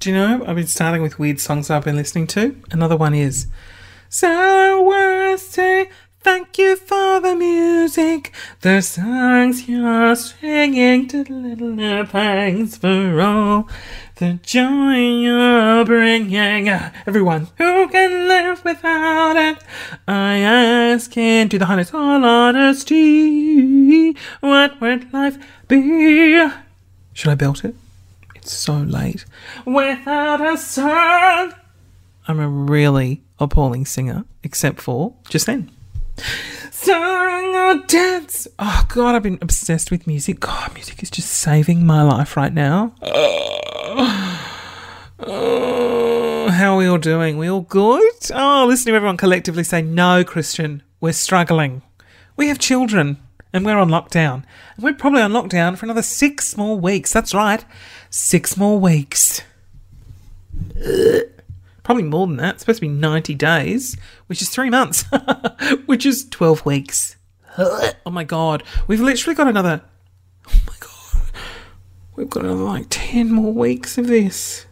Do you know? I've been starting with weird songs I've been listening to. Another one is So worthy. Thank you for the music, the songs you're singing, to little thanks for all the joy you're bringing. Everyone who can live without it, I ask into the highest all honesty, what would life be? Should I belt it? So late. Without a song. I'm a really appalling singer, except for just then. Song or dance. Oh god, I've been obsessed with music. God, music is just saving my life right now. Oh, how are we all doing? We all good? Oh, listen to everyone collectively say, no, Christian, we're struggling. We have children and we're on lockdown. And we're probably on lockdown for another six more weeks. That's right, six more weeks. Probably more than that. It's supposed to be 90 days, which is three months, which is 12 weeks. oh my god. We've literally got another. Oh my god. We've got another like 10 more weeks of this.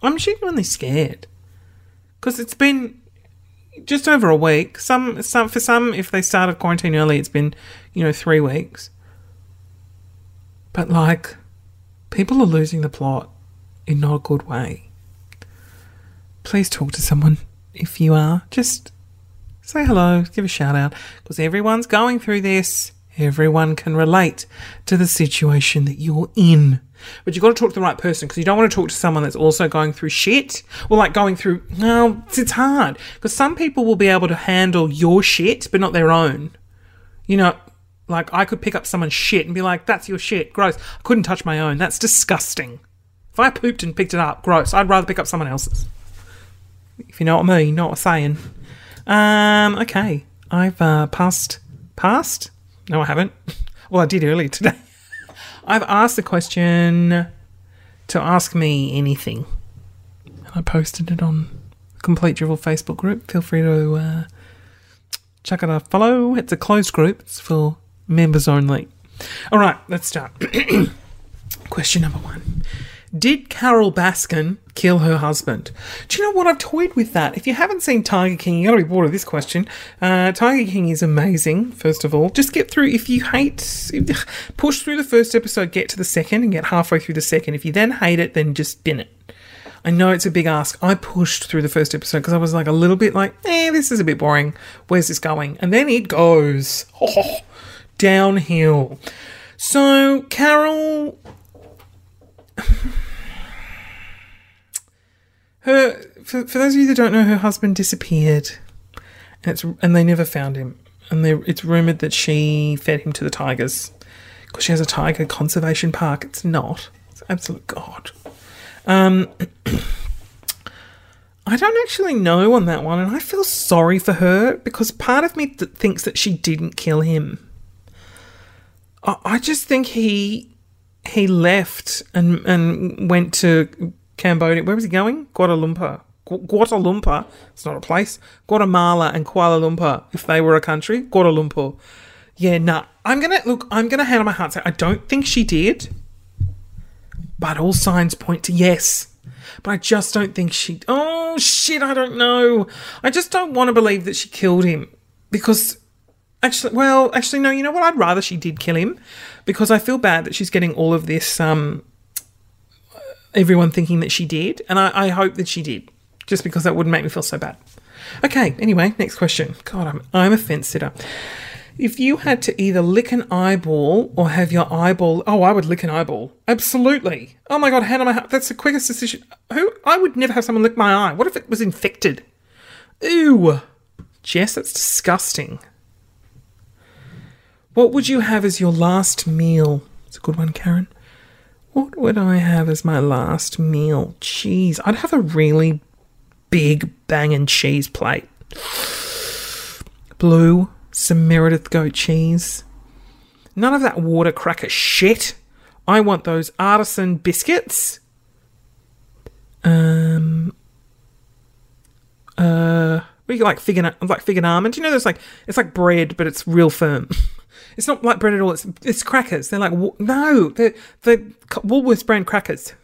I'm genuinely scared. Because it's been just over a week. Some, some For some, if they started quarantine early, it's been, you know, three weeks. But like, people are losing the plot in not a good way please talk to someone if you are. Just say hello, give a shout out, because everyone's going through this. Everyone can relate to the situation that you're in. But you've got to talk to the right person because you don't want to talk to someone that's also going through shit or like going through, no, it's hard because some people will be able to handle your shit but not their own. You know, like I could pick up someone's shit and be like, that's your shit, gross. I couldn't touch my own. That's disgusting. If I pooped and picked it up, gross. I'd rather pick up someone else's if you know what I mean, know what I'm saying. Um, okay, I've uh, passed. Passed? No, I haven't. Well, I did earlier today. I've asked the question to ask me anything, and I posted it on the Complete Drivel Facebook group. Feel free to uh, chuck it a follow. It's a closed group. It's for members only. All right, let's start. question number one. Did Carole Baskin kill her husband? Do you know what? I've toyed with that. If you haven't seen Tiger King, you gotta be bored of this question. Uh, Tiger King is amazing, first of all. Just get through, if you hate, push through the first episode, get to the second, and get halfway through the second. If you then hate it, then just bin it. I know it's a big ask. I pushed through the first episode because I was like a little bit like, eh, this is a bit boring. Where's this going? And then it goes oh, downhill. So, Carole her for, for those of you that don't know, her husband disappeared, and it's and they never found him. And they, it's rumored that she fed him to the tigers because she has a tiger conservation park. It's not. It's absolute god. Um, I don't actually know on that one, and I feel sorry for her because part of me th- thinks that she didn't kill him. I, I just think he he left and and went to Cambodia. Where was he going? Kuala Lumpur. Kuala Lumpur. It's not a place. Guatemala and Kuala Lumpur. If they were a country, Kuala Lumpur. Yeah, nah. I'm gonna look. I'm gonna hand on my heart say I don't think she did, but all signs point to yes. But I just don't think she. Oh shit! I don't know. I just don't want to believe that she killed him because actually, well, actually, no. You know what? I'd rather she did kill him because I feel bad that she's getting all of this. Um, everyone thinking that she did, and I, I hope that she did, just because that wouldn't make me feel so bad. Okay, anyway, next question. God, I'm, I'm a fence sitter. If you had to either lick an eyeball or have your eyeball, oh, I would lick an eyeball. Absolutely. Oh my god, hand on my heart. That's the quickest decision. Who? I would never have someone lick my eye. What if it was infected? Ew. Jess, that's disgusting. What would you have as your last meal? It's a good one, Karen. What would I have as my last meal? Cheese. I'd have a really big bang and cheese plate. Blue, some Meredith goat cheese. None of that water cracker shit. I want those artisan biscuits. Um. Uh. Do like fig and like fig almond? You know, there's like it's like bread, but it's real firm. It's not like bread at all. It's it's crackers. They're like no, they're the Woolworths brand crackers.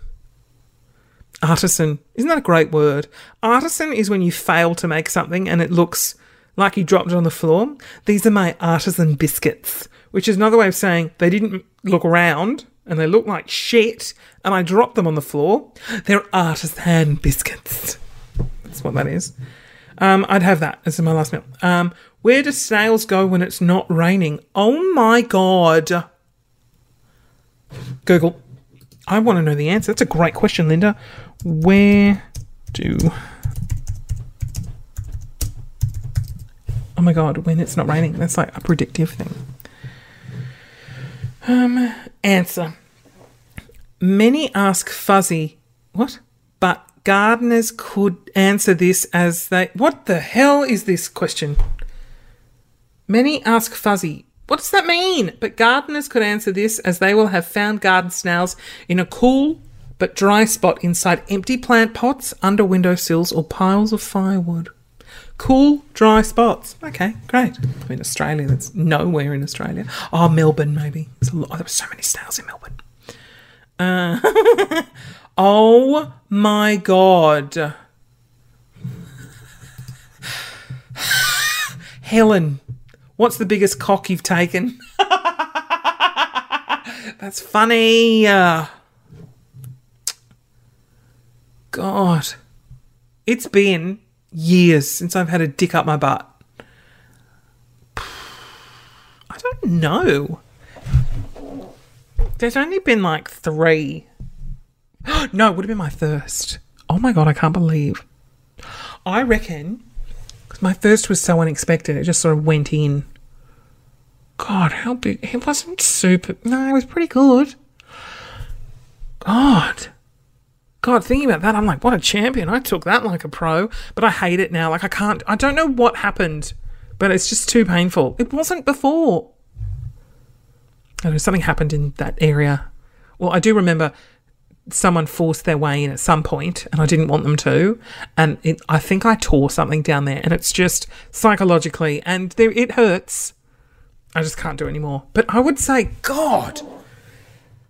Artisan. Isn't that a great word? Artisan is when you fail to make something and it looks like you dropped it on the floor. These are my artisan biscuits, which is another way of saying they didn't look around and they look like shit and I dropped them on the floor. They're artisan biscuits. That's what that is. Um, I'd have that as my last meal. Um, where do snails go when it's not raining? Oh my god. Google. I want to know the answer. That's a great question, Linda. Where do. Oh my god, when it's not raining. That's like a predictive thing. Um, answer. Many ask Fuzzy, what? But gardeners could answer this as they. What the hell is this question? Many ask Fuzzy, what does that mean? But gardeners could answer this as they will have found garden snails in a cool but dry spot inside empty plant pots, under windowsills, or piles of firewood. Cool, dry spots. Okay, great. I mean, Australia, that's nowhere in Australia. Oh, Melbourne, maybe. Lot, there were so many snails in Melbourne. Uh, oh my god. Helen, what's the biggest cock you've taken? That's funny. Uh, God. It's been years since I've had a dick up my butt. I don't know. There's only been like three. no, it would have been my first. Oh my god, I can't believe. I reckon my first was so unexpected, it just sort of went in. God, how big? It wasn't super. No, it was pretty good. God. God, thinking about that, I'm like, what a champion. I took that like a pro, but I hate it now. Like, I can't, I don't know what happened, but it's just too painful. It wasn't before. I know something happened in that area. Well, I do remember someone forced their way in at some point, and I didn't want them to. And it, I think I tore something down there, and it's just psychologically, and there, it hurts. I just can't do anymore. But I would say, God,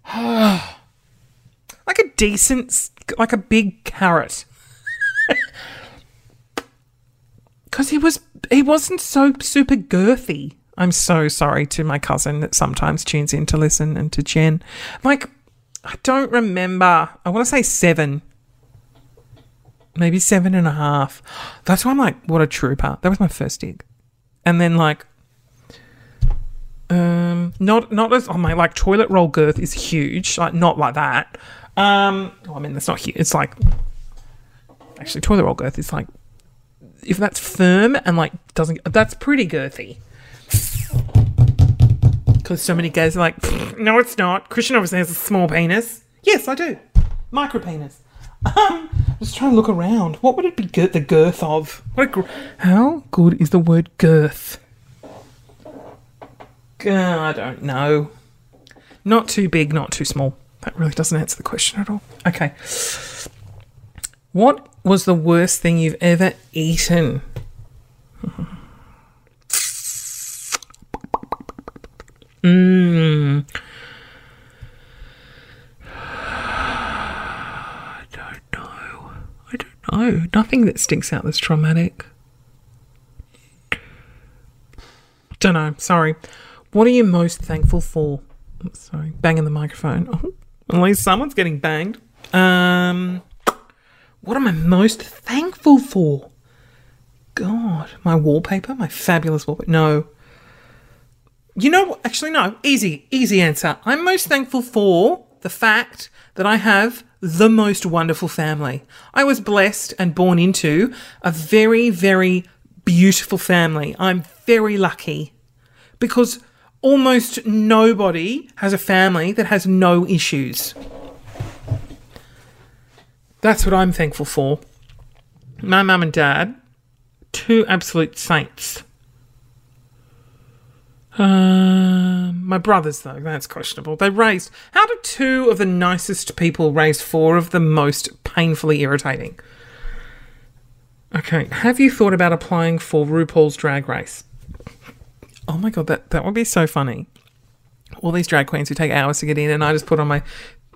like a decent, like a big carrot. Because he was, he wasn't so super girthy. I'm so sorry to my cousin that sometimes tunes in to listen and to Jen. Like, I don't remember. I want to say seven. Maybe seven and a half. That's why I'm like, what a trooper. That was my first dig. And then like um not not as oh my like toilet roll girth is huge. Like not like that. Um oh, I mean that's not huge. It's like actually toilet roll girth is like if that's firm and like doesn't that's pretty girthy because so many guys are like, no, it's not. Christian obviously has a small penis. Yes, I do. Micro penis. Um, just trying to look around. What would it be gir- the girth of? What gr- How good is the word girth? I don't know. Not too big, not too small. That really doesn't answer the question at all. Okay. What was the worst thing you've ever eaten? Mmm. I don't know. I don't Nothing that sticks out that's traumatic. Don't know. Sorry. What are you most thankful for? Sorry, banging the microphone. Oh, at least someone's getting banged. Um, what am I most thankful for? God, my wallpaper, my fabulous wallpaper. No, you know, actually, no. Easy, easy answer. I'm most thankful for the fact that I have the most wonderful family. I was blessed and born into a very, very beautiful family. I'm very lucky because almost nobody has a family that has no issues. That's what I'm thankful for. My mum and dad, two absolute saints. Um, my brothers, though, that's questionable. They raised. How do two of the nicest people raise four of the most painfully irritating? Okay, have you thought about applying for RuPaul's Drag Race? Oh my god, that, that would be so funny. All these drag queens who take hours to get in, and I just put on my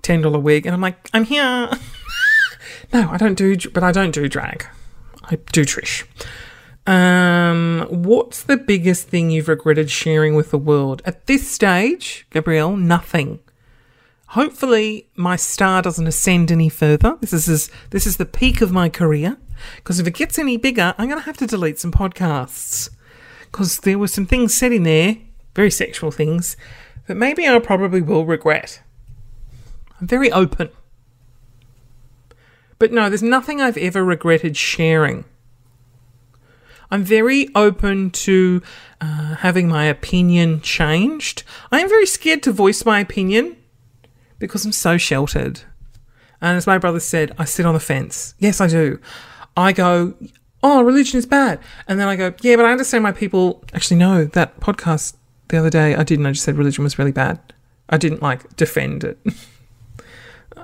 $10 wig, and I'm like, I'm here. No, I don't do, but I don't do drag. I do Trish. Um, what's the biggest thing you've regretted sharing with the world at this stage, Gabrielle? Nothing. Hopefully, my star doesn't ascend any further. This is this is the peak of my career. Because if it gets any bigger, I'm going to have to delete some podcasts. Because there were some things said in there, very sexual things, that maybe I probably will regret. I'm very open. But no, there's nothing I've ever regretted sharing. I'm very open to uh, having my opinion changed. I am very scared to voice my opinion because I'm so sheltered. And as my brother said, I sit on the fence. Yes, I do. I go, oh, religion is bad. And then I go, yeah, but I understand why people actually know that podcast the other day. I didn't. I just said religion was really bad. I didn't like defend it.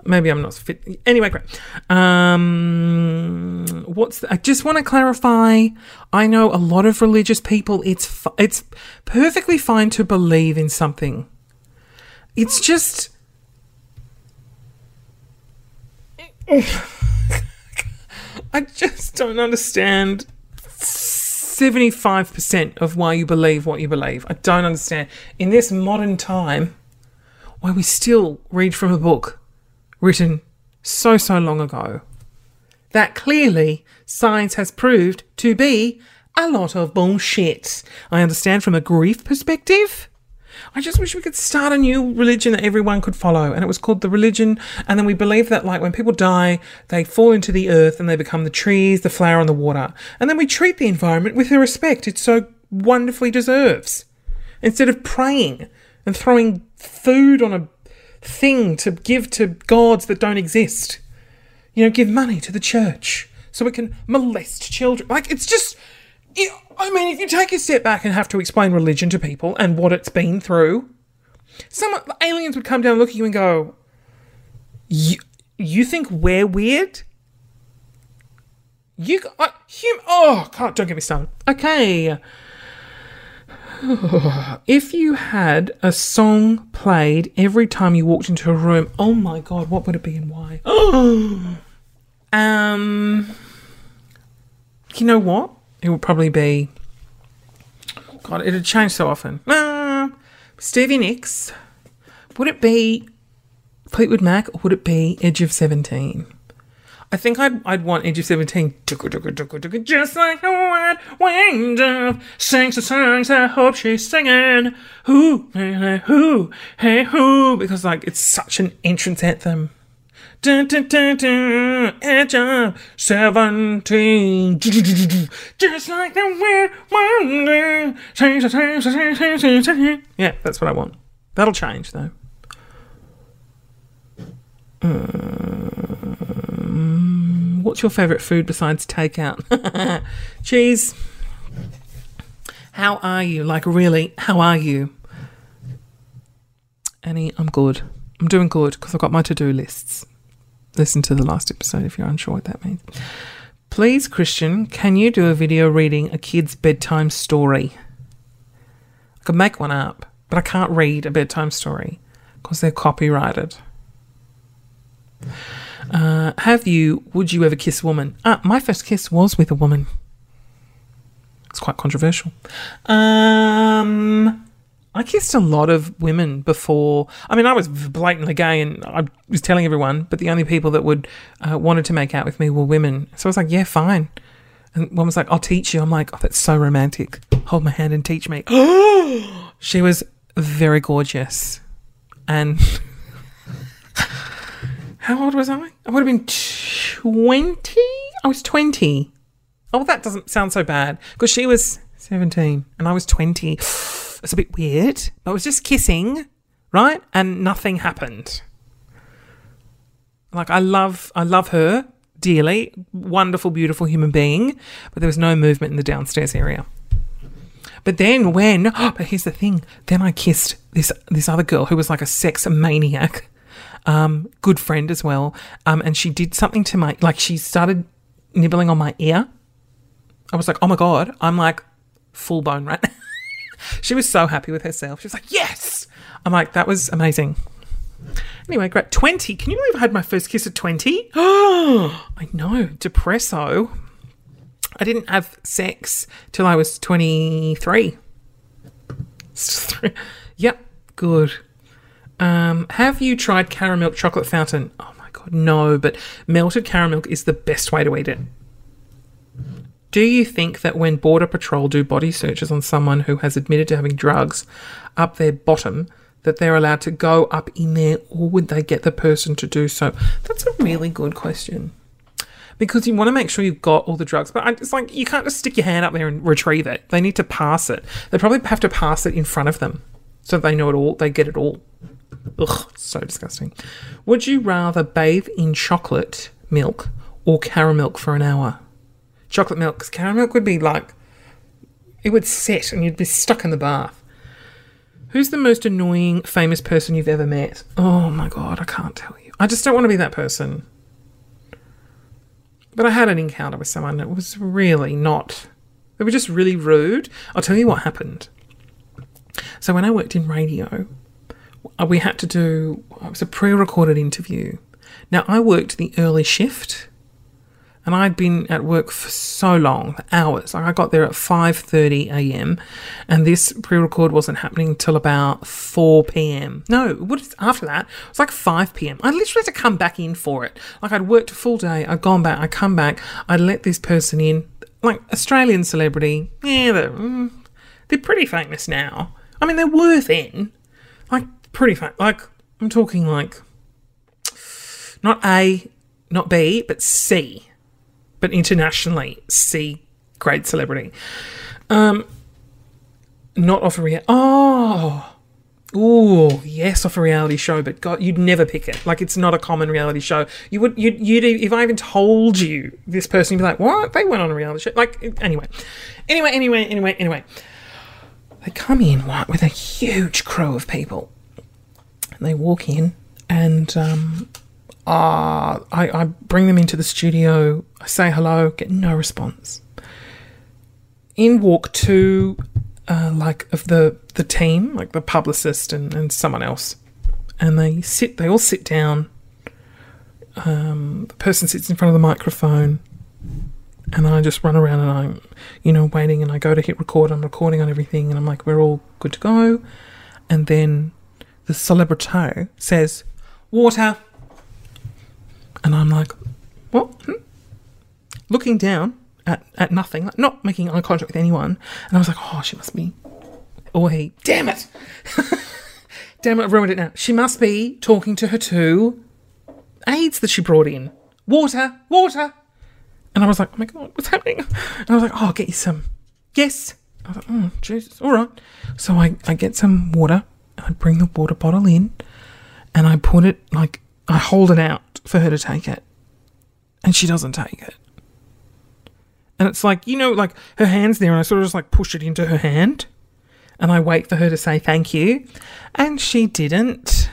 Maybe I'm not fit. Anyway, great. Um, what's the, I just want to clarify. I know a lot of religious people. It's it's perfectly fine to believe in something. It's just. I just don't understand 75% of why you believe what you believe. I don't understand. In this modern time, why we still read from a book written so, so long ago, that clearly science has proved to be a lot of bullshit. I understand from a grief perspective I just wish we could start a new religion that everyone could follow. And it was called the religion. And then we believe that, like, when people die, they fall into the earth and they become the trees, the flower, and the water. And then we treat the environment with the respect it so wonderfully deserves. Instead of praying and throwing food on a thing to give to gods that don't exist. You know, give money to the church so it can molest children. Like, it's just I mean, if you take a step back and have to explain religion to people and what it's been through, some aliens would come down, and look at you, and go, "You, you think we're weird? You, uh, hum, oh God, don't get me started. Okay." if you had a song played every time you walked into a room, oh my god, what would it be and why? um, you know what? it would probably be. God, it'd change so often. Uh, Stevie Nicks. Would it be Fleetwood Mac or would it be Edge of 17? I think I'd I'd want Edge of 17. Just like a white winged dove sings the songs I hope she's singing. Who, hey, who, hey, who. Because, like, it's such an entrance anthem. Dun, dun, dun, dun, edge of 17. Just like the wind wonder. Yeah, that's what I want. That'll change, though. Um, what's your favourite food besides takeout? Cheese. How are you? Like, really, how are you? Annie, I'm good. I'm doing good because I've got my to do lists listen to the last episode if you're unsure what that means. Please, Christian, can you do a video reading a kid's bedtime story? I could make one up, but I can't read a bedtime story because they're copyrighted. Uh, have you, would you ever kiss a woman? Ah, my first kiss was with a woman. It's quite controversial. Um, I kissed a lot of women before. I mean, I was blatantly gay and I was telling everyone, but the only people that would uh, wanted to make out with me were women. So I was like, yeah, fine. And one was like, I'll teach you. I'm like, oh, that's so romantic. Hold my hand and teach me. she was very gorgeous. And how old was I? I would have been 20. I was 20. Oh, that doesn't sound so bad because she was 17 and I was 20. It's a bit weird, but it was just kissing, right? And nothing happened. Like I love I love her dearly, wonderful, beautiful human being, but there was no movement in the downstairs area. But then when, oh, but here's the thing, then I kissed this this other girl who was like a sex maniac, um, good friend as well, um, and she did something to my like she started nibbling on my ear. I was like, oh my god, I'm like full bone right now. she was so happy with herself. She was like, yes. I'm like, that was amazing. Anyway, great. 20. Can you believe I had my first kiss at 20? Oh, I know. Depresso. I didn't have sex till I was 23. yep, good. Um, have you tried caramel chocolate fountain? Oh my god, no, but melted caramel is the best way to eat it. Do you think that when Border Patrol do body searches on someone who has admitted to having drugs up their bottom, that they're allowed to go up in there, or would they get the person to do so? That's a really good question. Because you want to make sure you've got all the drugs, but it's like you can't just stick your hand up there and retrieve it. They need to pass it. They probably have to pass it in front of them so they know it all, they get it all. Ugh, so disgusting. Would you rather bathe in chocolate milk or caramel milk for an hour? Chocolate milk, because caramel milk would be like, it would set and you'd be stuck in the bath. Who's the most annoying famous person you've ever met? Oh my god, I can't tell you. I just don't want to be that person. But I had an encounter with someone that was really not. They were just really rude. I'll tell you what happened. So when I worked in radio, we had to do it was a pre-recorded interview. Now I worked the early shift, and I'd been at work for so long, hours. Like I got there at 5:30 a.m. and this pre-record wasn't happening till about 4 p.m. No, what is after that? It was like 5 p.m. I literally had to come back in for it. Like I'd worked a full day, I'd gone back, I come back, I'd let this person in, like Australian celebrity. Yeah, they're, mm, they're pretty famous now. I mean, they're worth in. Like pretty famous. Like I'm talking like not A, not B, but C but internationally, C grade celebrity. Um, not off a reality. Oh, Oh, yes, off a reality show, but God, you'd never pick it. Like it's not a common reality show. You would, you'd, you'd if I even told you this person, you'd be like, "What? They went on a reality show?" Like anyway, anyway, anyway, anyway, anyway. They come in what with a huge crew of people, and they walk in, and um, uh, I, I bring them into the studio, I say hello, get no response. In walk two, uh, like of the, the team, like the publicist and, and someone else. And they sit, they all sit down. Um, the person sits in front of the microphone and then I just run around and I'm, you know, waiting and I go to hit record. I'm recording on everything and I'm like, we're all good to go. And then the celebrity says, water. And I'm like, what? Hmm? Looking down at, at nothing, like not making eye contact with anyone. And I was like, oh, she must be. Or he. Damn it! Damn it, I've ruined it now. She must be talking to her two aides that she brought in. Water, water. And I was like, oh my God, what's happening? And I was like, oh, I'll get you some. Yes. I was like, oh, Jesus, all right. So I, I get some water. I bring the water bottle in and I put it like I hold it out for her to take it. And she doesn't take it. And it's like, you know, like her hand's there and I sort of just like push it into her hand. And I wait for her to say thank you. And she didn't.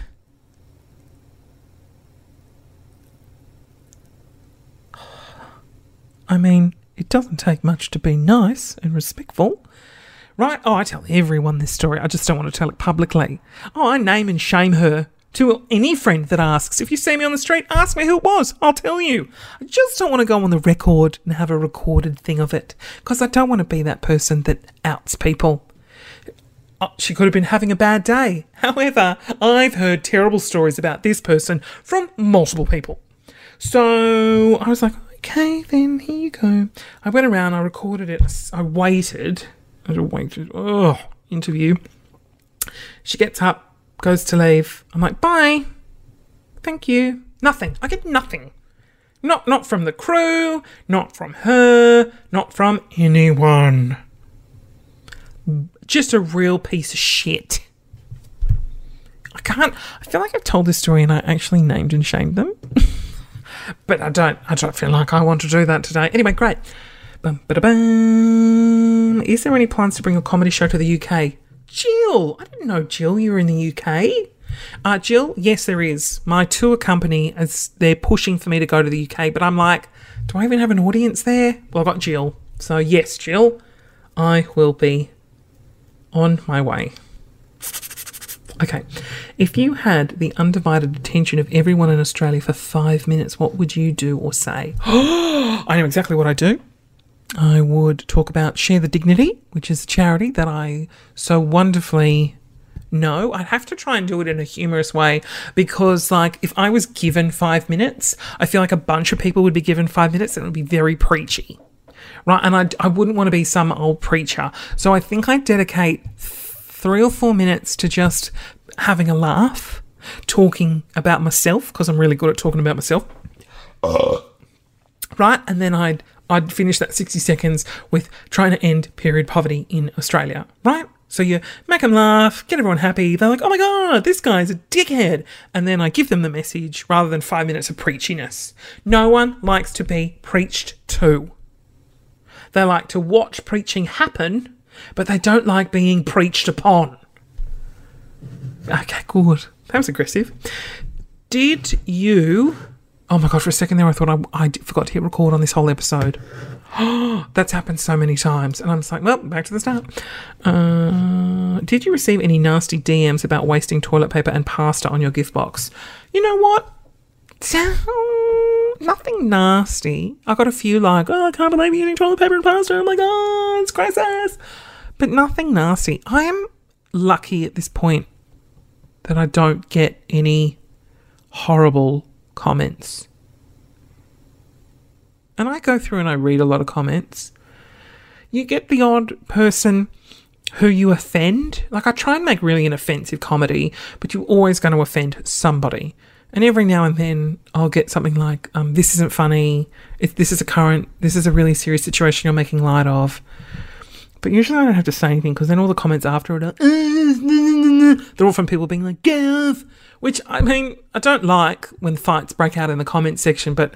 I mean, it doesn't take much to be nice and respectful. Right? Oh, I tell everyone this story. I just don't want to tell it publicly. Oh, I name and shame her to any friend that asks. If you see me on the street, ask me who it was. I'll tell you. I just don't want to go on the record and have a recorded thing of it because I don't want to be that person that outs people. Oh, she could have been having a bad day. However, I've heard terrible stories about this person from multiple people. So I was like, okay, then here you go. I went around, I recorded it, I waited. I just waited. Oh, interview. She gets up, goes to leave. I'm like, bye. Thank you. Nothing. I get nothing. Not not from the crew, not from her, not from anyone. Just a real piece of shit. I can't I feel like I've told this story and I actually named and shamed them. but I don't I don't feel like I want to do that today. Anyway, great. Bum, bum. Is there any plans to bring a comedy show to the UK? Jill, I didn't know Jill, you were in the UK. Uh, Jill, yes, there is. My tour company is they're pushing for me to go to the UK, but I'm like, do I even have an audience there? Well, I've got Jill, so yes, Jill, I will be on my way. Okay. If you had the undivided attention of everyone in Australia for five minutes, what would you do or say? I know exactly what I do. I would talk about Share the Dignity, which is a charity that I so wonderfully know. I'd have to try and do it in a humorous way because, like, if I was given five minutes, I feel like a bunch of people would be given five minutes and it would be very preachy. Right. And I, I wouldn't want to be some old preacher. So I think I'd dedicate three or four minutes to just having a laugh, talking about myself because I'm really good at talking about myself. Uh. Right. And then I'd I'd finish that 60 seconds with trying to end period poverty in Australia, right? So you make them laugh, get everyone happy. They're like, oh my God, this guy's a dickhead. And then I give them the message rather than five minutes of preachiness. No one likes to be preached to. They like to watch preaching happen, but they don't like being preached upon. Okay, good. That was aggressive. Did you Oh my god! For a second there, I thought I, I forgot to hit record on this whole episode. That's happened so many times, and I'm just like, well, back to the start. Uh, did you receive any nasty DMs about wasting toilet paper and pasta on your gift box? You know what? Nothing nasty. I got a few like, oh, I can't believe you're eating toilet paper and pasta. I'm like, oh, it's crisis. But nothing nasty. I am lucky at this point that I don't get any horrible comments. And I go through and I read a lot of comments. You get the odd person who you offend. Like, I try and make really an offensive comedy, but you're always going to offend somebody. And every now and then I'll get something like, um, this isn't funny. If this is a current, this is a really serious situation you're making light of. But usually I don't have to say anything because then all the comments after it are, they're all from people being like, Gav, which I mean, I don't like when fights break out in the comment section, but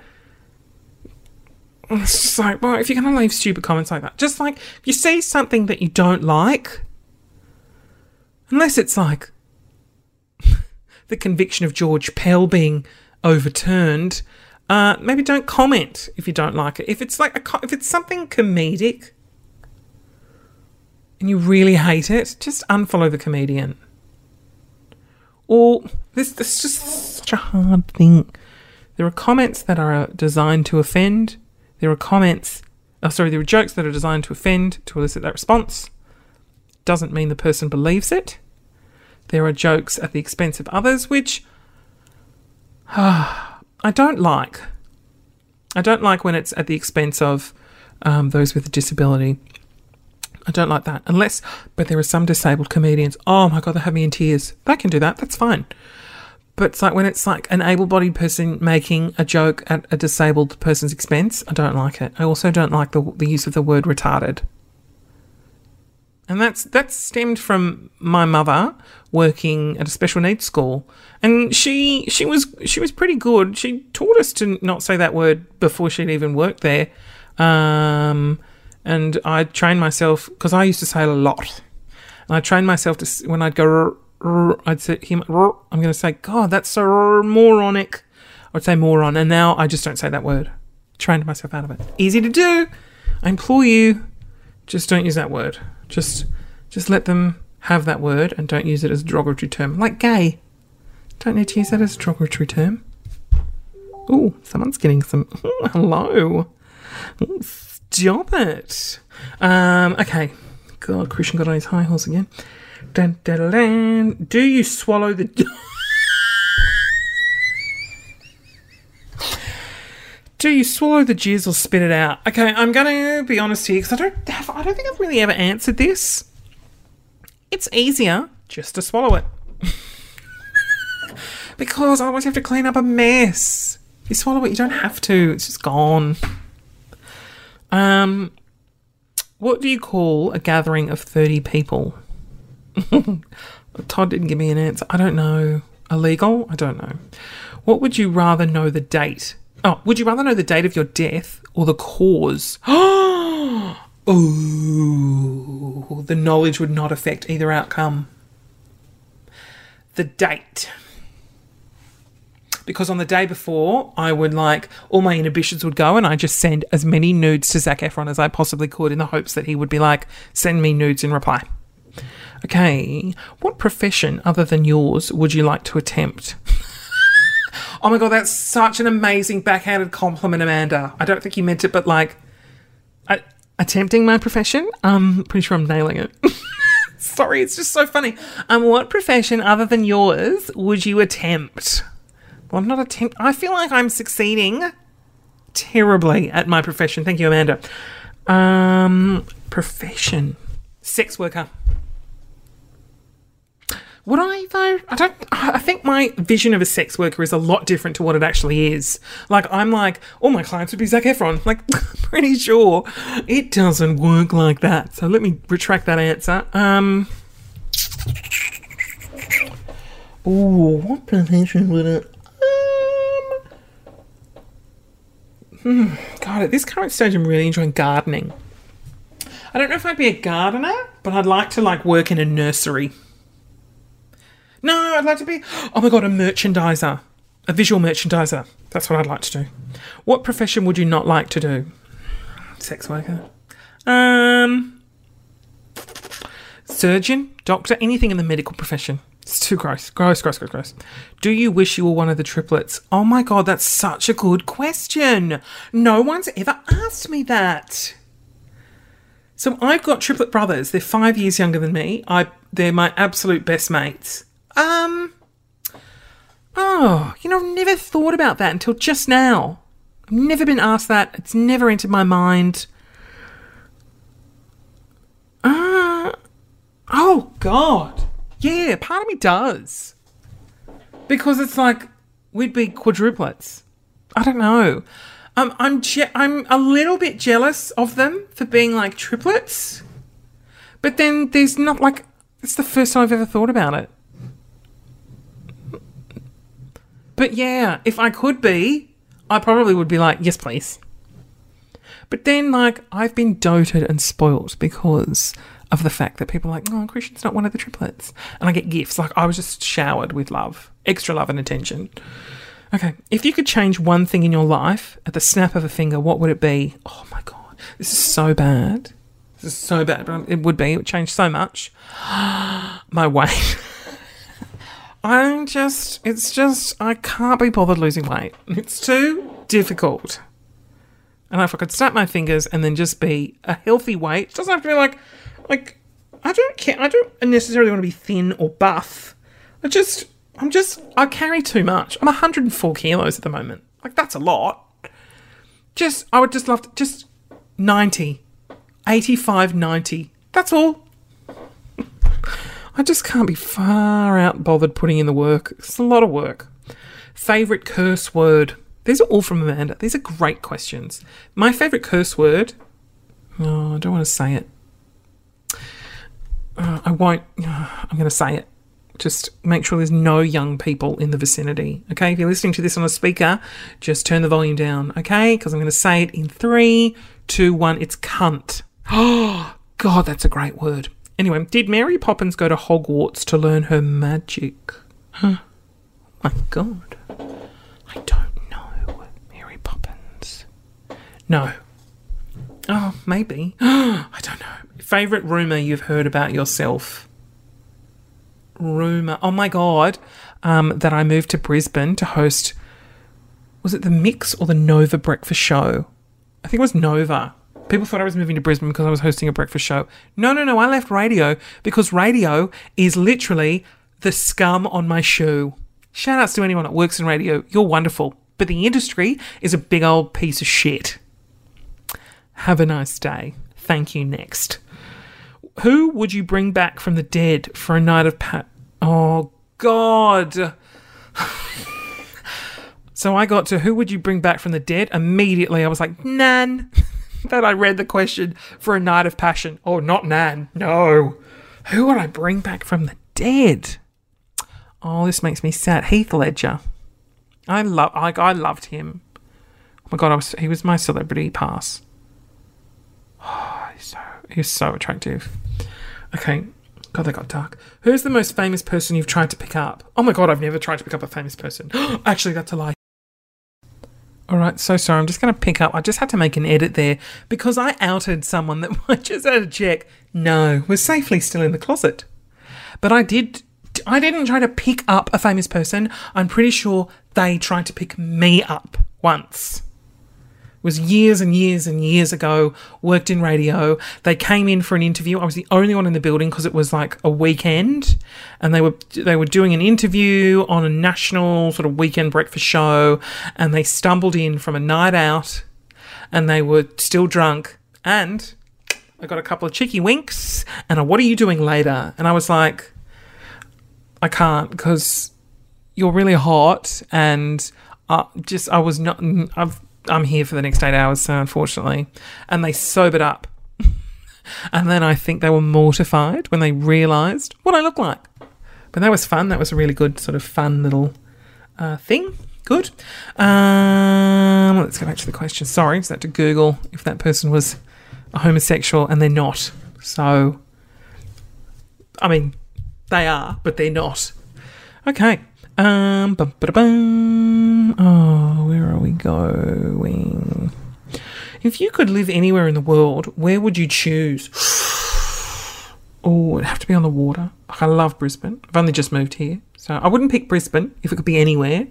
it's just like, well, if you're going to leave stupid comments like that, just like, if you see something that you don't like, unless it's like the conviction of George Pell being overturned, uh, maybe don't comment if you don't like it. If it's like a, if it's something comedic and you really hate it, just unfollow the comedian. Or this, this is just such a hard thing. There are comments that are designed to offend. There are comments, oh, sorry, there are jokes that are designed to offend to elicit that response. Doesn't mean the person believes it. There are jokes at the expense of others, which uh, I don't like. I don't like when it's at the expense of um, those with a disability. I don't like that. Unless, but there are some disabled comedians. Oh my God, they have me in tears. They can do that. That's fine. But it's like when it's like an able bodied person making a joke at a disabled person's expense, I don't like it. I also don't like the, the use of the word retarded. And that's that's stemmed from my mother working at a special needs school. And she she was she was pretty good. She taught us to not say that word before she'd even worked there. Um, and I trained myself because I used to say a lot. And I trained myself to when I'd go, I'd say him. I'm going to say, God, that's so moronic. I would say moron, and now I just don't say that word. Trained myself out of it. Easy to do. I implore you, just don't use that word. Just, just let them have that word and don't use it as a derogatory term. Like gay, don't need to use that as a derogatory term. Oh, someone's getting some. hello. Ooh, Stop it. Um, okay. God, Christian got on his high horse again. Dun, dun, dun. Do you swallow the. Do you swallow the jizz or spit it out? Okay, I'm gonna be honest here because I don't have, I don't think I've really ever answered this. It's easier just to swallow it. because I always have to clean up a mess. You swallow it, you don't have to. It's just gone. Um, what do you call a gathering of 30 people? Todd didn't give me an answer. I don't know. Illegal? I don't know. What would you rather know the date? Oh, would you rather know the date of your death or the cause? oh, the knowledge would not affect either outcome. The date because on the day before, I would like all my inhibitions would go and I just send as many nudes to Zac Efron as I possibly could in the hopes that he would be like, send me nudes in reply. Okay. What profession other than yours would you like to attempt? oh my god, that's such an amazing backhanded compliment, Amanda. I don't think you meant it, but like, attempting my profession. I'm pretty sure I'm nailing it. Sorry, it's just so funny. Um, what profession other than yours would you attempt? Well, not attempt. I feel like I'm succeeding terribly at my profession. Thank you, Amanda. Um, profession, sex worker. Would I though? I don't. I think my vision of a sex worker is a lot different to what it actually is. Like I'm like, all my clients would be Zac Efron. Like, pretty sure it doesn't work like that. So let me retract that answer. Um. Ooh, what profession would it? Hmm, God, at this current stage, I'm really enjoying gardening. I don't know if I'd be a gardener, but I'd like to like work in a nursery. No, I'd like to be, oh my god, a merchandiser. A visual merchandiser. That's what I'd like to do. What profession would you not like to do? Sex worker. Um, surgeon, doctor, anything in the medical profession. It's too gross. Gross, gross, gross, gross. Do you wish you were one of the triplets? Oh my god, that's such a good question. No one's ever asked me that. So I've got triplet brothers. They're five years younger than me. I they're my absolute best mates. Um. Oh, you know, I've never thought about that until just now. I've never been asked that. It's never entered my mind. Uh, oh, God. Yeah, part of me does. Because it's like we'd be quadruplets. I don't know. Um, I'm je- I'm a little bit jealous of them for being like triplets. But then there's not like it's the first time I've ever thought about it. But yeah, if I could be, I probably would be like, yes, please. But then, like, I've been doted and spoilt because of the fact that people are like, oh, Christian's not one of the triplets. And I get gifts. Like, I was just showered with love, extra love and attention. Okay, if you could change one thing in your life at the snap of a finger, what would it be? Oh my God, this is so bad. This is so bad, but it would be. It would change so much. my weight. I'm just, it's just, I can't be bothered losing weight. It's too difficult. And if I could snap my fingers and then just be a healthy weight, it doesn't have to be like, like, I don't care. I don't necessarily want to be thin or buff. I just, I'm just, I carry too much. I'm 104 kilos at the moment. Like, that's a lot. Just, I would just love to, just 90, 85, 90. That's all. I just can't be far out bothered putting in the work. It's a lot of work. Favourite curse word? These are all from Amanda. These are great questions. My favourite curse word? Oh, I don't want to say it. Uh, I won't. Uh, I'm going to say it. Just make sure there's no young people in the vicinity. Okay, if you're listening to this on a speaker, just turn the volume down. Okay, because I'm going to say it in three, two, one. It's cunt. Oh, God, that's a great word. Anyway, did Mary Poppins go to Hogwarts to learn her magic? Huh? My God. I don't know. Mary Poppins. No. Oh, maybe. I don't know. Favorite rumor you've heard about yourself? Rumor. Oh my God. Um, that I moved to Brisbane to host. Was it the Mix or the Nova Breakfast Show? I think it was Nova. People thought I was moving to Brisbane because I was hosting a breakfast show. No, no, no. I left radio because radio is literally the scum on my shoe. Shout outs to anyone that works in radio. You're wonderful. But the industry is a big old piece of shit. Have a nice day. Thank you. Next. Who would you bring back from the dead for a night of pat? Oh, God. so I got to who would you bring back from the dead? Immediately I was like, Nan. that I read the question for a night of passion. Oh, not Nan. No. Who would I bring back from the dead? Oh, this makes me sad. Heath Ledger. I love. I, I loved him. Oh my god, was, he was my celebrity pass. Oh, he's so he's so attractive. Okay, God, they got dark. Who's the most famous person you've tried to pick up? Oh my god, I've never tried to pick up a famous person. Actually, that's a lie. All right, so sorry. I'm just going to pick up. I just had to make an edit there because I outed someone that I just had to check. No, was safely still in the closet. but I did. I didn't try to pick up a famous person. I'm pretty sure they tried to pick me up once. Was years and years and years ago. Worked in radio. They came in for an interview. I was the only one in the building because it was like a weekend, and they were they were doing an interview on a national sort of weekend breakfast show, and they stumbled in from a night out, and they were still drunk, and I got a couple of cheeky winks, and a, what are you doing later? And I was like, I can't because you're really hot, and uh, just I was not. I've, I'm here for the next eight hours, so unfortunately, and they sobered up, and then I think they were mortified when they realised what I look like. But that was fun. That was a really good sort of fun little uh, thing. Good. Um, let's go back to the question. Sorry, just had to Google if that person was a homosexual, and they're not. So, I mean, they are, but they're not. Okay. Um. Bum, bum. Oh, where are we going? If you could live anywhere in the world, where would you choose? Oh, it'd have to be on the water. I love Brisbane. I've only just moved here, so I wouldn't pick Brisbane if it could be anywhere.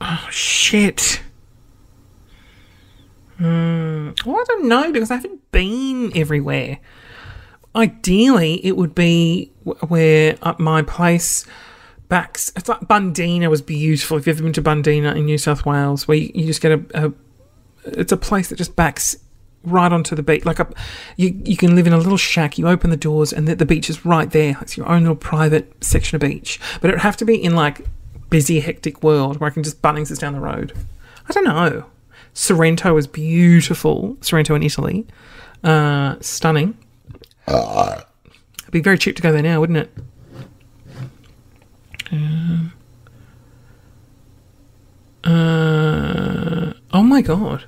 Oh shit. Hmm. Well, I don't know because I haven't been everywhere. Ideally, it would be where uh, my place backs. It's like Bundeena was beautiful. If you've ever been to Bundeena in New South Wales, where you, you just get a, a, it's a place that just backs right onto the beach. Like a, you, you can live in a little shack. You open the doors, and the, the beach is right there. It's your own little private section of beach. But it would have to be in like busy, hectic world where I can just Bunnings is down the road. I don't know. Sorrento is beautiful. Sorrento in Italy, uh, stunning. It'd be very cheap to go there now, wouldn't it? Um, uh, oh my god.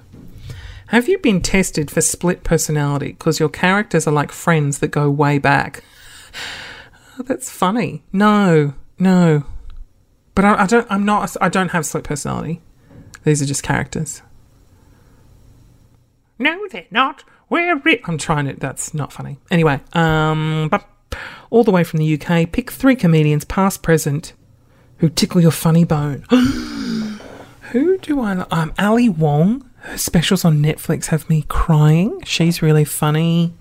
Have you been tested for split personality? Because your characters are like friends that go way back. Oh, that's funny. No, no. But I, I don't. I'm not. I don't have split personality. These are just characters. No, they're not. We're re- I'm trying to. That's not funny. Anyway, um, but all the way from the UK, pick three comedians, past, present, who tickle your funny bone. who do I? li- Um, Ali Wong. Her specials on Netflix have me crying. She's really funny.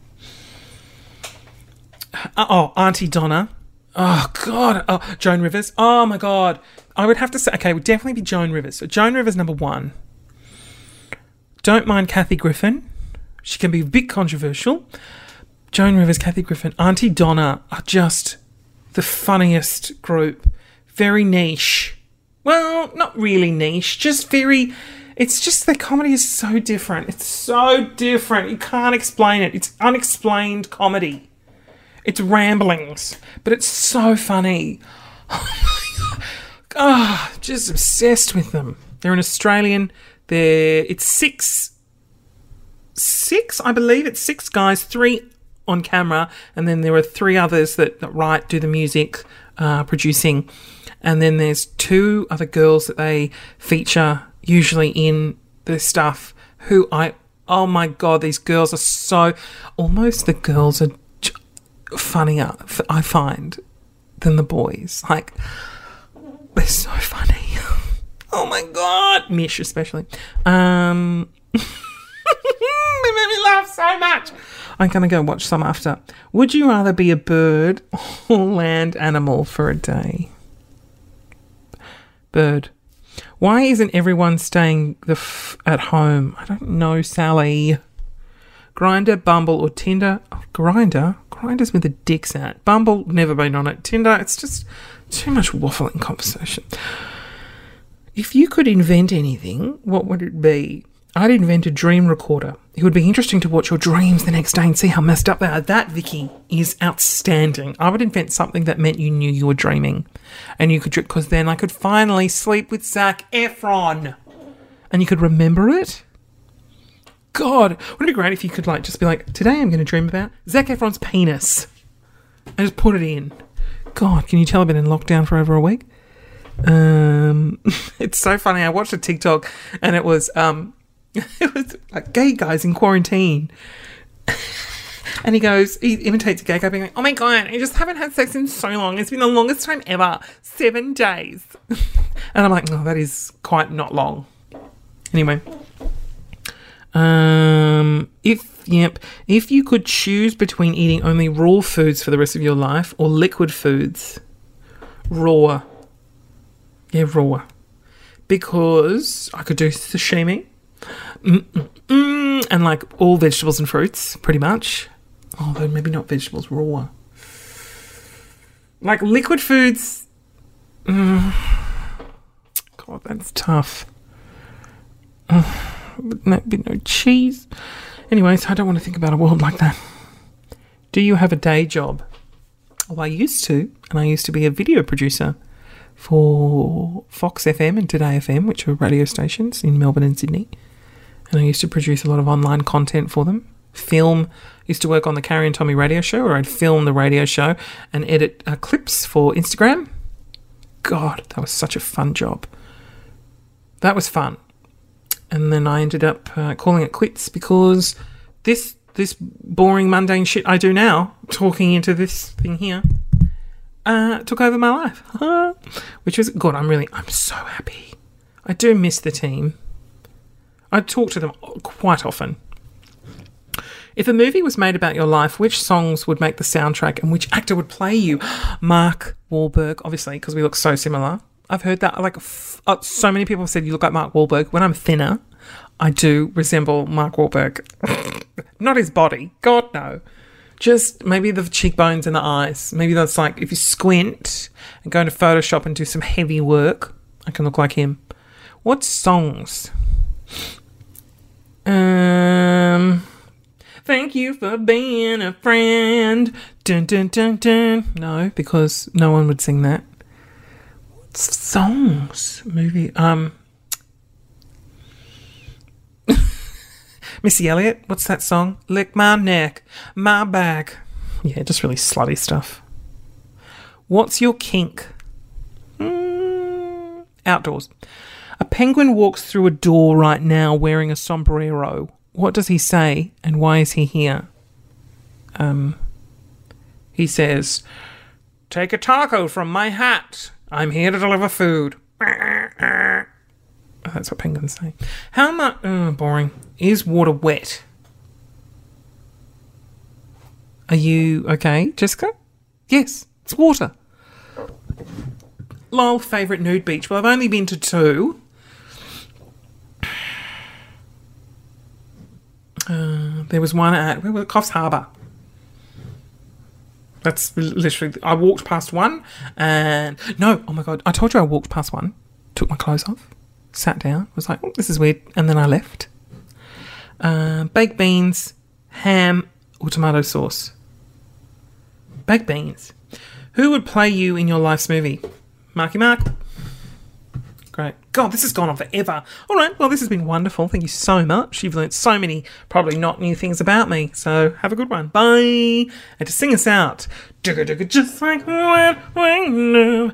Uh, oh, Aunty Donna. Oh God. Oh, Joan Rivers. Oh my God. I would have to say. Okay, it would definitely be Joan Rivers. So Joan Rivers number one. Don't mind Kathy Griffin. She can be a bit controversial. Joan Rivers, Kathy Griffin, Aunty Donna are just the funniest group. Very niche. Well, not really niche, just very. It's just their comedy is so different. It's so different. You can't explain it. It's unexplained comedy. It's ramblings, but it's so funny. Ah, just obsessed with them. They're an Australian. They're it's six, six, I believe it's six guys, three on camera, and then there are three others that, that write, do the music, uh, producing, and then there's two other girls that they feature usually in the stuff. Who I oh my god, these girls are so almost the girls are j- funnier. I find than the boys. Like they're so funny. oh my god, Mish especially. Um, so much. I'm gonna go watch some after. Would you rather be a bird or land animal for a day? Bird. Why isn't everyone staying the f- at home? I don't know, Sally. Grindr, Bumble, or Tinder? Oh, Grindr. Grindr's with the dicks at. Bumble, never been on it. Tinder, it's just too much waffling conversation. If you could invent anything, what would it be? I'd invent a dream recorder. It would be interesting to watch your dreams the next day and see how messed up they are. That, Vicky, is outstanding. I would invent something that meant you knew you were dreaming. And you could, because then I could finally sleep with Zac Efron. And you could remember it. God, wouldn't it be great if you could like just be like, today I'm going to dream about Zac Efron's penis, and just put it in. God, can you tell I've been in lockdown for over a week? Um, it's so funny. I watched a TikTok, and it was um, it was like gay guys in quarantine, And he goes, he imitates a gay guy being like, oh my God, I just haven't had sex in so long. It's been the longest time ever. Seven days. and I'm like, oh, that is quite not long. Anyway. Um, if, yep, if you could choose between eating only raw foods for the rest of your life or liquid foods, raw. Yeah, raw. Because I could do sashimi. Mm-mm-mm, and like all vegetables and fruits, pretty much. Although maybe not vegetables, raw. Like liquid foods. Mm, God, that's tough. Would not that be no cheese. Anyways, I don't want to think about a world like that. Do you have a day job? Well, I used to, and I used to be a video producer for Fox FM and 2Day FM, which are radio stations in Melbourne and Sydney. And I used to produce a lot of online content for them. Film, used to work on the Carrie and Tommy radio show, where I'd film the radio show and edit uh, clips for Instagram. God, that was such a fun job. That was fun. And then I ended up uh, calling it quits because this this boring mundane shit I do now, talking into this thing here, uh, took over my life, which was good. I'm really, I'm so happy. I do miss the team. I talk to them quite often. If a movie was made about your life, which songs would make the soundtrack and which actor would play you? Mark Wahlberg, obviously, because we look so similar. I've heard that like f- uh, so many people have said you look like Mark Wahlberg. When I'm thinner, I do resemble Mark Wahlberg. Not his body, God no. Just maybe the cheekbones and the eyes. Maybe that's like if you squint and go into Photoshop and do some heavy work, I can look like him. What songs? Um. Thank you for being a friend. Dun dun dun dun. No, because no one would sing that. What songs? Movie. Um. Missy Elliott. What's that song? Lick my neck, my back. Yeah, just really slutty stuff. What's your kink? Mm, outdoors. A penguin walks through a door right now wearing a sombrero. What does he say and why is he here? Um, he says, Take a taco from my hat. I'm here to deliver food. That's what penguins say. How much. Oh, boring. Is water wet? Are you okay, Jessica? Yes, it's water. Lol, favourite nude beach. Well, I've only been to two. Uh, there was one at where was it? Coffs Harbour. That's literally. I walked past one, and no, oh my god! I told you I walked past one, took my clothes off, sat down, was like, oh, "This is weird," and then I left. Uh, baked beans, ham, or tomato sauce. Baked beans. Who would play you in your life's movie? Marky Mark. Great. God, this has gone on forever. All right. Well, this has been wonderful. Thank you so much. You've learnt so many, probably not new things about me. So have a good one. Bye. And to sing us out. Just like when we knew.